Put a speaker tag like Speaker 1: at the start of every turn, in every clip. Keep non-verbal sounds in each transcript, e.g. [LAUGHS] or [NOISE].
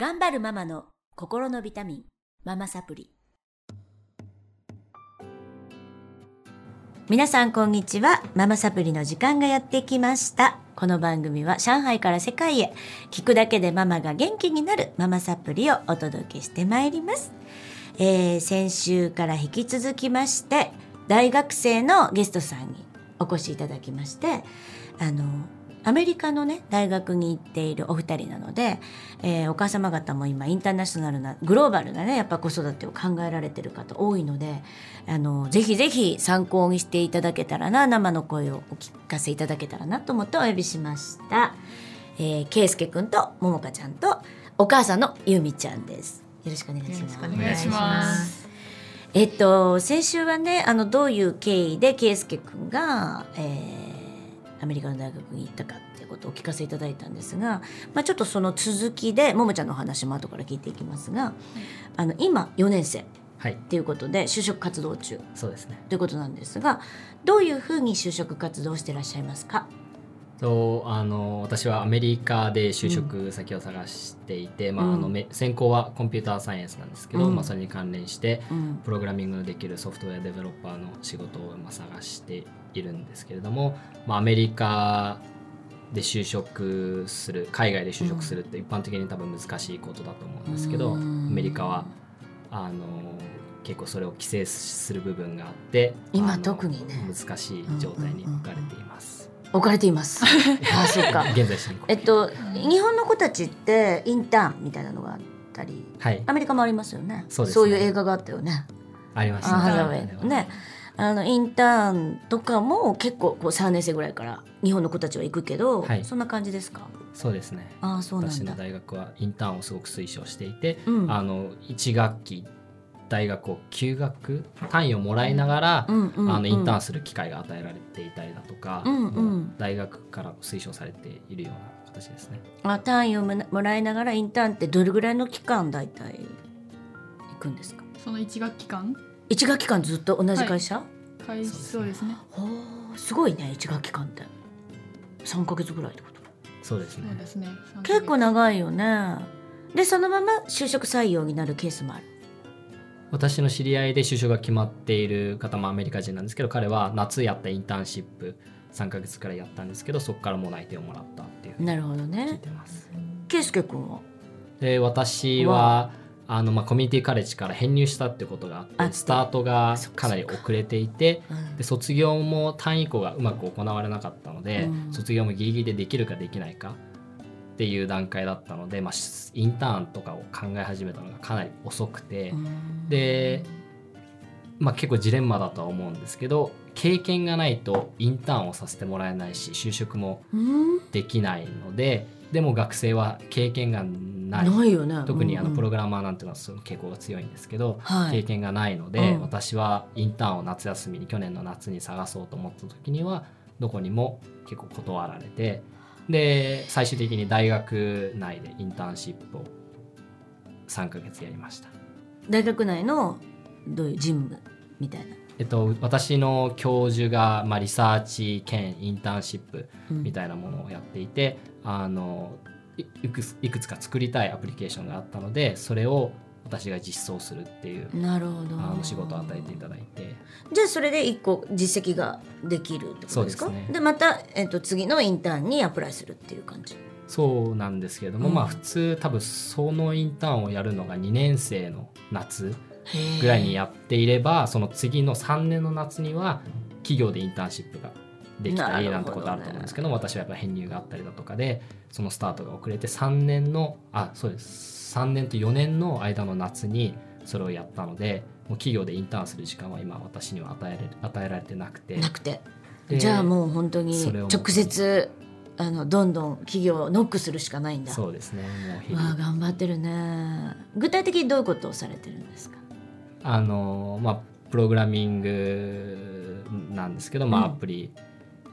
Speaker 1: 頑張るママの心のビタミンママサプリ。皆さんこんにちは。ママサプリの時間がやってきました。この番組は上海から世界へ聞くだけでママが元気になるママサプリをお届けしてまいります、えー先週から引き続きまして大学生のゲストさんにお越しいただきましてあのアメリカのね大学に行っているお二人なので、えーお母様方も今インターナショナルなグローバルなねやっぱ子育てを考えられてる方多いのであのぜひぜひ参考にしていただけたらな生の声をお聞かせいただけたらなと思ってお呼びしました、えー、圭介くんとももかちゃんとお母さんのゆみちゃんです。よろしくお願いします。
Speaker 2: よろしくお願いします。
Speaker 1: えっと先週はねあのどういう経緯で圭介くんが、えーアメリカの大学に行ったかっていうことをお聞かせいただいたんですが、まあ、ちょっとその続きでももちゃんのお話も後から聞いていきますが、あの今4年生っ
Speaker 3: はい、
Speaker 1: ていうことで就職活動中
Speaker 3: そうですね。
Speaker 1: ということなんですがどういうふうに就職活動をしていらっしゃいますか？
Speaker 3: とあの私はアメリカで就職先を探していて、まああの専攻はコンピューターサイエンスなんですけど、
Speaker 1: うん。
Speaker 3: まあそれに関連して
Speaker 1: うん。
Speaker 3: プログラミングのできるソフトウェアデベロッパーの仕事をまあ探しているんですけれども、まあアメリカで就職する海外で就職するって一般的に多分難しいことだと思うんですけど、
Speaker 1: うん。
Speaker 3: アメリカはあの結構それを規制する部分があって
Speaker 1: 今特にね。
Speaker 3: 難しい状態に置かれています。
Speaker 1: 置かれています。[LAUGHS] あそうか。
Speaker 3: 現在進行形
Speaker 1: えっと日本の子たちってインターンみたいなのがあったり
Speaker 3: はい。
Speaker 1: アメリカもありますよね。
Speaker 3: そうですね。
Speaker 1: いう映画があったよね。
Speaker 3: ありました
Speaker 1: あハザウェイのねあのインターンとかも結構こう3年生ぐらいから日本の子たちは行くけど、
Speaker 3: はい。
Speaker 1: そんな感じですか？
Speaker 3: そうですね。
Speaker 1: ああそうなんだ。
Speaker 3: 私の大学はインターンをすごく推奨していて、
Speaker 1: うん。
Speaker 3: あの1学期大学を休学単位をもらいながら、
Speaker 1: うんうんうん
Speaker 3: あのインターンする機会が与えられていたりだとか、
Speaker 1: うんうん。
Speaker 3: 大学から推奨されているような形ですね。
Speaker 1: あ単位をもらいながらインターンってどれぐらいの期間大体行くんですか？
Speaker 2: その一学期間？
Speaker 1: 一学期間ずっと同じ会社、
Speaker 2: 開始そうですね。
Speaker 1: すごいね一学期間って。3ヶ月ぐらいってこと。
Speaker 3: そうですね。
Speaker 2: そうですね。
Speaker 1: 結構長いよね。でそのまま就職採用になるケースもある。
Speaker 3: 私の知り合いで就職が決まっている方もアメリカ人なんですけど彼は夏やったインターンシップ3ヶ月くらいやったんですけどそこからもう内定をもらったっていうふうに
Speaker 1: なるほど
Speaker 3: 聞い
Speaker 1: ね
Speaker 3: てます。
Speaker 1: 圭介君は？
Speaker 3: で私はあの、まあ、コミュニティカレッジから編入したってことがあってスタートが
Speaker 1: か
Speaker 3: か。なり遅れていて
Speaker 1: うん。
Speaker 3: で卒業も単位以降がうまく行われなかったので、
Speaker 1: うん。
Speaker 3: 卒業もギリギリでできるかできないかっていう段階だったので、まあ、しインターンとかを考え始めたのがかなり遅くて、
Speaker 1: うん。
Speaker 3: で、まあ、結構ジレンマだとは思うんですけど経験がないとインターンをさせてもらえないし就職も
Speaker 1: うん。
Speaker 3: できないのででも学生は経験がない。
Speaker 1: ないよね。
Speaker 3: 特にあのプロ
Speaker 1: グ
Speaker 3: グラマーなんていうのはその傾向が強いんですけど、
Speaker 1: はい。
Speaker 3: 経験がないので、
Speaker 1: うん。
Speaker 3: 私はインターンを夏休みに去年の夏に探そうと思った時にはどこにも結構断られてで最終的に大学内でインターンシップを3ヶ月やりました。
Speaker 1: 大学内のどういう事務みたいな。
Speaker 3: えっと、私の教授が、まあ、リサーチ兼インターンシップみたいなものをやっていて、あのいいくついくつか作りたいアプリケーションがあったのでそれを私が実装するっていう
Speaker 1: なるほど。
Speaker 3: あの仕事を与えていただいて。
Speaker 1: じゃあそれで一個実績ができるってことですか？
Speaker 3: ですね。
Speaker 1: また、えっと次のインターンにアプライするっていう感じ。
Speaker 3: そうなんですけれども、
Speaker 1: うん。
Speaker 3: まあ普通多分そのインターンをやるのが2年生の夏ぐらいにやっていればその次の3年の夏には企業でインターンシップができたり
Speaker 1: な
Speaker 3: んてことあると思うんですけど私はやっぱ編入があったりだとかでそのスタートが遅れて3年のあそうです。3年と4年の間の夏にそれをやったのでもう企業でインターンする時間は今私には与えられ与えられてなくて。
Speaker 1: なくて。
Speaker 3: で
Speaker 1: じゃあもう本当に直接あのどんどん企業をノックするしかないんだ。
Speaker 3: そうですね。もう日
Speaker 1: 頑張ってるね。具体的にどういうことをされてるんですか？
Speaker 3: あのまあプログラミングなんですけど、まあ、
Speaker 1: うん
Speaker 3: アプリ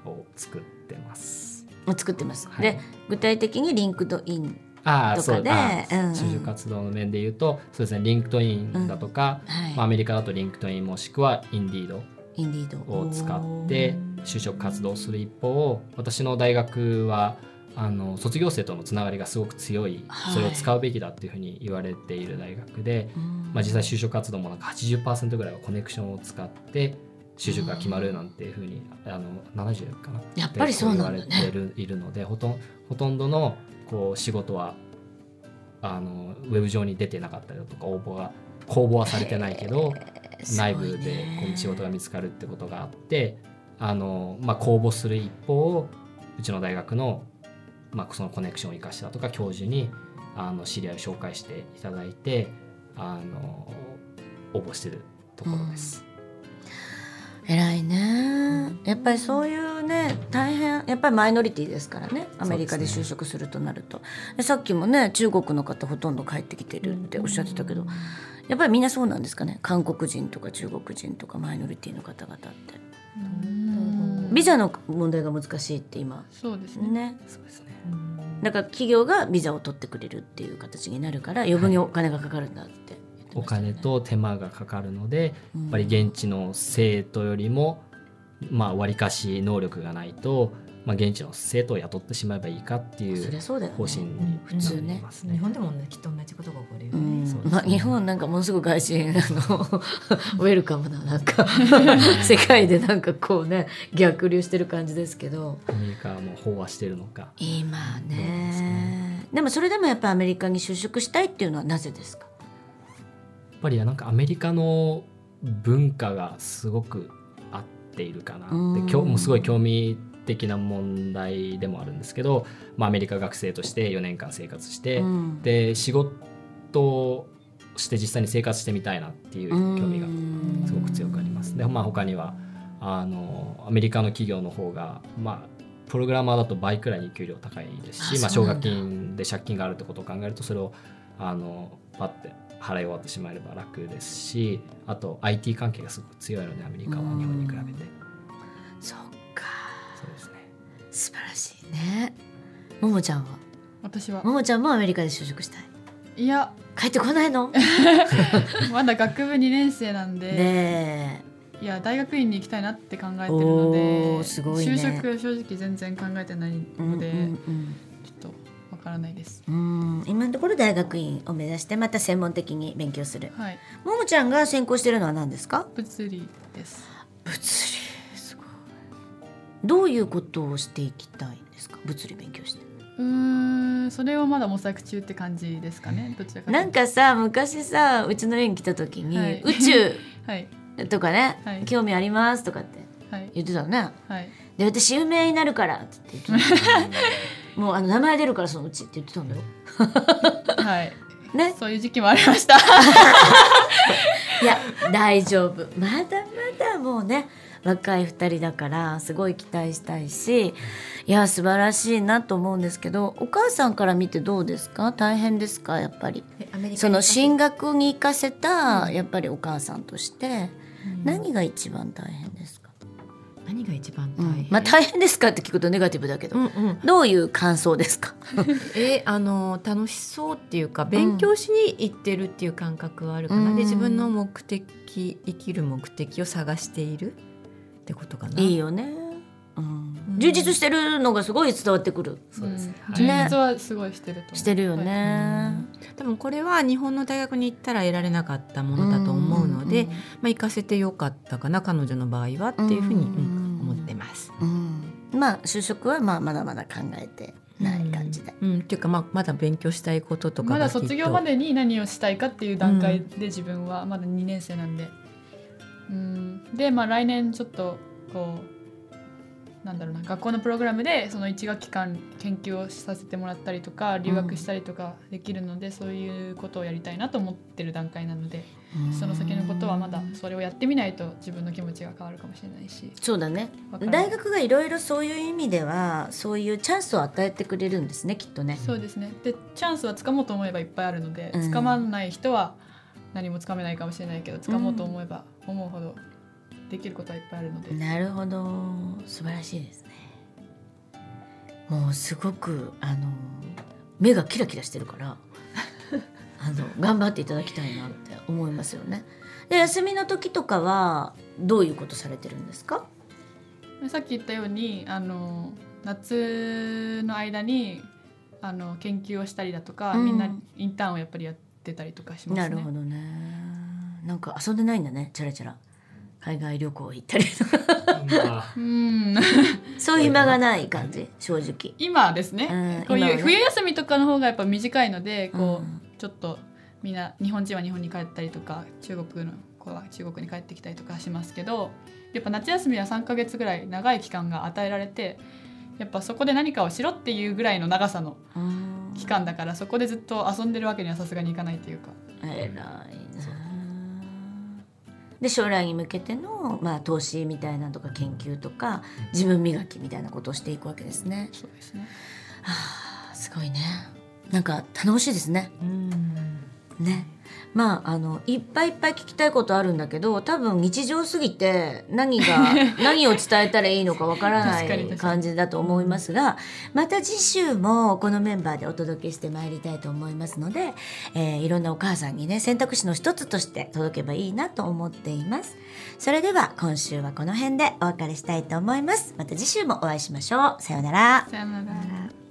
Speaker 3: を作ってます。
Speaker 1: 作ってます、
Speaker 3: はい。
Speaker 1: で具体的に LinkedIn
Speaker 3: ああ
Speaker 1: とかで
Speaker 3: そうあ
Speaker 1: うん。うん
Speaker 3: 就職活動の面で言うとそうですね LinkedIn だとか、
Speaker 1: はい、
Speaker 3: まあ、アメリカだと LinkedIn もしくは
Speaker 1: Indeed。
Speaker 3: を使って就職活動をする一方私の大学はあの卒業生とのつながりがすごく強い、
Speaker 1: はい。
Speaker 3: それを使うべきだっていうふうに言われている大学で、
Speaker 1: うん。
Speaker 3: まあ、実際就職活動もなんか80%ぐらいはコネクションを使って就職が決まるなんていうふうに、あの70かな？
Speaker 1: やっぱりそうなんだね。
Speaker 3: 言われてるいるのでほとんほとんどのこう仕事はあのウェブ上に出てなかったりだとか応募が公募はされてないけど内部でこう仕事が見つかるってことがあってあの、まあ、公募する一方うちの大学の,、まあそのコネクションを生かしたとか教授にあの知り合いを紹介していただいてあの応募してるところです。
Speaker 1: 偉いね。やっぱりそういうね大変やっぱりマイノリティですからね。アメリカで就職するとなると。でさっきもね中国の方ほとんど帰ってきてるっておっしゃってたけどやっぱりみんなそうなんですかね。韓国人とか中国人とかマイノリティの方々って。
Speaker 2: うん
Speaker 1: ビザの問題が難しいって今。
Speaker 2: そうですね。
Speaker 1: ね。
Speaker 3: そうですね。
Speaker 1: だから企業がビザを取ってくれるっていう形になるから余分にお金がかかるんだって言って
Speaker 3: お
Speaker 1: ましたよね。
Speaker 3: 金と手間がかかるので
Speaker 1: うん。
Speaker 3: やっぱり現地の生徒よりもまあ割かし能力がないと、まあ、現地の生徒を雇ってしまえばいいかっていう方針に
Speaker 1: 普通ね。
Speaker 3: なりますね。
Speaker 4: 日本でもねきっと同じことが起こるよ
Speaker 1: う
Speaker 4: ね。
Speaker 3: う。ですね。
Speaker 1: まあ、日本なんかものすごく外人あの [LAUGHS] ウェルカムななんか [LAUGHS] 世界でなんかこうね逆流してる感じですけど。
Speaker 3: アメリカはもう飽和してるのか。
Speaker 1: 今ね。でもそれでもやっぱアメリカに就職したいっていうのはなぜですか？
Speaker 3: やっぱりなんかアメリカの文化がすごく合っているかな
Speaker 1: うん。
Speaker 3: って今日もすごい興味的な問題でもあるんですけど、まあ、アメリカ学生として4年間生活して、
Speaker 1: うん。
Speaker 3: で仕事をして実際に生活してみたいなっていう興味がすごく強くあります。でまあ他にはあのアメリカの企業の方がまあプログラマーだと倍くらいに給料高いですしまあ、奨学金で借金があるってことを考えるとそれをあのパッて払い終わってしまえば楽ですしあと IT 関係がすごく強いのでアメリカは
Speaker 1: うん。
Speaker 3: 日本に比べて。
Speaker 1: そ
Speaker 3: う
Speaker 1: 素晴らしいね。ももちゃんは？
Speaker 2: 私は。
Speaker 1: ももちゃんもアメリカで就職したい？
Speaker 2: いや。
Speaker 1: 帰ってこないの？[LAUGHS]
Speaker 2: まだ学部2年生なんで、
Speaker 1: ね
Speaker 2: いや大学院に行きたいなって考えてるの
Speaker 1: お
Speaker 2: で
Speaker 1: ーすごいね。
Speaker 2: 就職正直全然考えてない
Speaker 1: え
Speaker 2: ので、
Speaker 1: うん
Speaker 2: ちょっとわからないです。
Speaker 1: うんうん。今のところ大学院を目指してまた専門的に勉強する。
Speaker 2: はい。
Speaker 1: ももちゃんが専攻してるのは何ですか？
Speaker 2: 物理です。
Speaker 1: 物理どういうことをしていきたいんですか？物理勉強して。
Speaker 2: うーんそれはまだ模索中って感じですかね？どちらか
Speaker 1: なんかさ昔さうちの家に来た時に、
Speaker 2: はい。
Speaker 1: 宇宙 [LAUGHS]
Speaker 2: はい。
Speaker 1: とかね、
Speaker 2: はい。
Speaker 1: 興味ありますとかって
Speaker 2: はい。
Speaker 1: 言ってたのね。
Speaker 2: はい。
Speaker 1: で私有名になるからって言ってた [LAUGHS] もうあの名前出るからそのうちって言ってたんだよ。
Speaker 2: はい。[LAUGHS]
Speaker 1: ね？
Speaker 2: そういう時期もありました。
Speaker 1: いや大丈夫。まだまだもうね若い2人だからすごい期待したいしいや素晴らしいなと思うんですけどお母さんから見てどうですか？大変ですか？やっぱり。その進学に行かせたやっぱりお母さんとして
Speaker 4: うん。
Speaker 1: 何が一番大変ですか、
Speaker 4: 何が一番
Speaker 1: うん。
Speaker 4: 大変。
Speaker 1: まあ大変ですかって聞くとネガティブだけど、
Speaker 4: うんうん。
Speaker 1: どういう感想ですか？[LAUGHS]
Speaker 4: えあの楽しそうっていうか勉強しに行ってるっていう感覚はあるかな、
Speaker 1: うん。
Speaker 4: で自分の目的生きる目的を探しているってことかな。
Speaker 1: いいよね、うん、充実してるのがすごい伝わってくる。
Speaker 3: そうですね。
Speaker 2: 充実はすごいしてると思う。
Speaker 1: してるよね、
Speaker 4: でもこれは日本の大学に行ったら得られなかったものだと思うので、
Speaker 1: ん。
Speaker 4: まあ、行かせてよかったかな彼女の場合はっていうふうに、
Speaker 1: うん
Speaker 4: うん思ってます。
Speaker 1: うん。まあ就職はまあまだまだ考えてない感じで、
Speaker 4: うん、うん。っていうか、まあ、まだ勉強したいこととか
Speaker 2: まだ卒業までに何をしたいかっていう段階で自分はまだ2年生なんで、うん、でまあ来年ちょっとこうなんだろうな学校のプログラムでその1学期間研究をさせてもらったりとか留学したりとかできるので、そういうことをやりたいなと思ってる段階なので、その先のことはまだそれをやってみないと自分の気持ちが変わるかもしれないし。
Speaker 1: そうだね。大学がいろいろそういう意味ではそういうチャンスを与えてくれるんですねきっとね。
Speaker 2: そうですね。でチャンスはつかもうと思えばいっぱいあるので、
Speaker 1: うん。
Speaker 2: つかまない人は何もつかめないかもしれないけどつかもうと思えば思うほどできることはいっぱいあるので、
Speaker 1: なるほど。素晴らしいですね。もうすごくあの目がキラキラしてるから [LAUGHS] あの頑張っていただきたいなって思いますよね。で休みの時とかはどういうことされてるんですか？
Speaker 2: さっき言ったようにあの夏の間にあの研究をしたりだとか、
Speaker 1: うん。
Speaker 2: みんなインターンをやっぱりやってたりとかしますね。
Speaker 1: なるほどねなんか遊んでないんだねチャラチャラ。海外旅行行ったりとか。
Speaker 3: まあ
Speaker 2: うん。
Speaker 1: そういう暇がない感じ正直。
Speaker 2: 今ですね、
Speaker 1: うん
Speaker 2: こういう冬休みとかの方がやっぱ短いのでこう、
Speaker 1: うん。
Speaker 2: ちょっとみんな日本人は日本に帰ったりとか中国の子は中国に帰ってきたりとかしますけどやっぱ夏休みは3ヶ月ぐらい長い期間が与えられてやっぱそこで何かをしろっていうぐらいの長さの
Speaker 1: うん。
Speaker 2: 期間だからそこでずっと遊んでるわけにはさすがにいかないというか。
Speaker 1: 偉いなで将来に向けての、まあ、投資みたいなのとか研究とか自分磨きみたいなことをしていくわけですね。
Speaker 2: そうですね。
Speaker 1: はあすごいねなんか頼もしいですね。
Speaker 4: うん
Speaker 1: ね。まああのいっぱいいっぱい聞きたいことあるんだけど多分日常すぎて何が [LAUGHS] 何を伝えたらいいのかわからない感じだと思いますがまた次週もこのメンバーでお届けしてまいりたいと思いますので、えーいろんなお母さんにね選択肢の一つとして届けばいいなと思っています。それでは今週はこの辺でお別れしたいと思います。また次週もお会いしましょう。さようなら。
Speaker 2: さよなら。